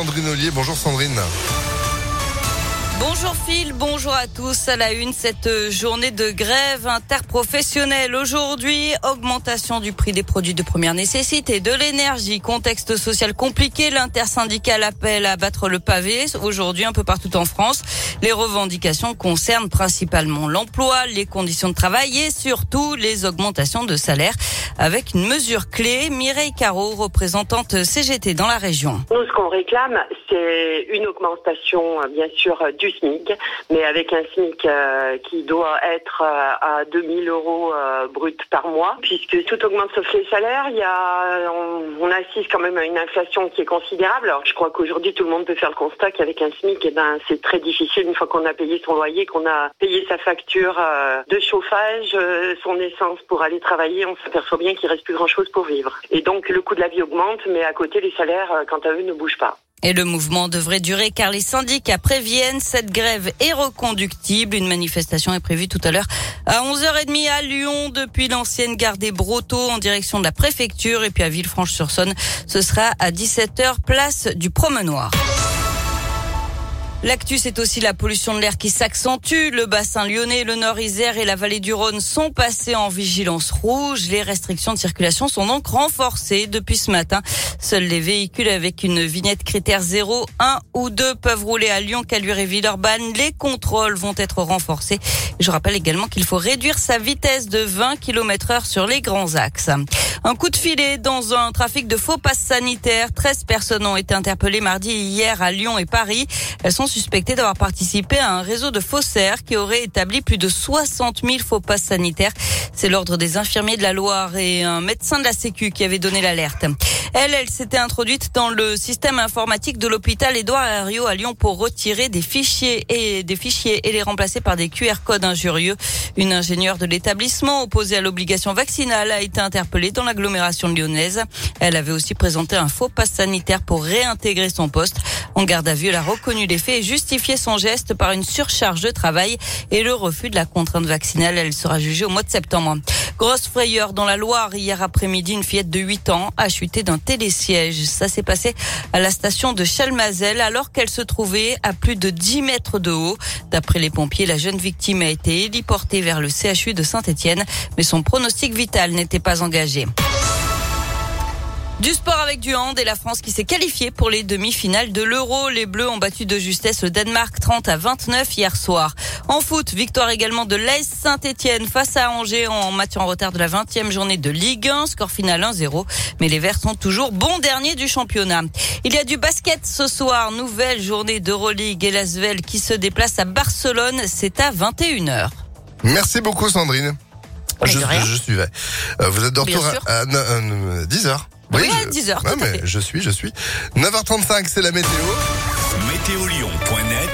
Sandrine Ollier. Bonjour Sandrine. Bonjour Phil, bonjour à tous. À la une, cette journée de grève interprofessionnelle. Aujourd'hui, augmentation du prix des produits de première nécessité, de l'énergie, contexte social compliqué. L'intersyndical appelle à battre le pavé aujourd'hui un peu partout en France. Les revendications concernent principalement l'emploi, les conditions de travail et surtout les augmentations de salaire avec une mesure clé. Mireille Caro, représentante CGT dans la région. Nous, ce qu'on réclame, c'est une augmentation, bien sûr, du SMIC, mais avec un SMIC euh, qui doit être euh, à 2000 euros euh, brut par mois, puisque tout augmente sauf les salaires. Il y a, on, assiste quand même à une inflation qui est considérable. Alors, je crois qu'aujourd'hui, tout le monde peut faire le constat qu'avec un SMIC, eh ben, c'est très difficile une fois qu'on a payé son loyer, qu'on a payé sa facture de chauffage, son essence pour aller travailler, on s'aperçoit bien qu'il reste plus grand chose pour vivre. Et donc, le coût de la vie augmente, mais à côté, les salaires, quant à eux, ne bougent pas. Et le mouvement devrait durer car les syndicats préviennent cette grève est reconductible. Une manifestation est prévue tout à l'heure à 11h30 à Lyon depuis l'ancienne gare des Brotteaux en direction de la préfecture et puis à Villefranche-sur-Saône. Ce sera à 17h place du Promenoir. L'actu, c'est aussi la pollution de l'air qui s'accentue. Le bassin lyonnais, le nord Isère et la vallée du Rhône sont passés en vigilance rouge. Les restrictions de circulation sont donc renforcées depuis ce matin. Seuls les véhicules avec une vignette critère 0, 1 ou 2 peuvent rouler à Lyon, Caluire et Villeurbanne. Les contrôles vont être renforcés. Je rappelle également qu'il faut réduire sa vitesse de 20 km heure sur les grands axes. Un coup de filet dans un trafic de faux passes sanitaires. 13 personnes ont été interpellées mardi et hier à Lyon et Paris. Elles sont suspectées d'avoir participé à un réseau de faussaires qui aurait établi plus de 60 000 faux passes sanitaires. C'est l'ordre des infirmiers de la Loire et un médecin de la Sécu qui avait donné l'alerte. Elle, elle s'était introduite dans le système informatique de l'hôpital Édouard Herriot à Lyon pour retirer des fichiers et des fichiers et les remplacer par des QR codes injurieux. Une ingénieure de l'établissement opposée à l'obligation vaccinale a été interpellée dans l'agglomération lyonnaise. Elle avait aussi présenté un faux pass sanitaire pour réintégrer son poste. En garde à vue, elle a reconnu les faits et justifié son geste par une surcharge de travail et le refus de la contrainte vaccinale. Elle sera jugée au mois de septembre. Grosse frayeur dans la Loire. Hier après-midi, une fillette de 8 ans a chuté d'un télésiège. Ça s'est passé à la station de Chalmazel alors qu'elle se trouvait à plus de 10 mètres de haut. D'après les pompiers, la jeune victime a été héliportée vers le CHU de Saint-Etienne, mais son pronostic vital n'était pas engagé. Du sport avec du hand et la France qui s'est qualifiée pour les demi-finales de l'Euro. Les Bleus ont battu de justesse le Danemark 30 à 29 hier soir. En foot, victoire également de l'AS Saint-Etienne face à Angers en match en retard de la 20e journée de Ligue 1. Score final 1-0. Mais les Verts sont toujours bons derniers du championnat. Il y a du basket ce soir. Nouvelle journée d'Euroleague et Lasvel qui se déplace à Barcelone. C'est à 21h. Merci beaucoup Sandrine. Je, je, suivais. Euh, vous êtes de retour à, 10h. Oui, 10h. mais je suis, je suis. 9h35, c'est la météo. Météolion.net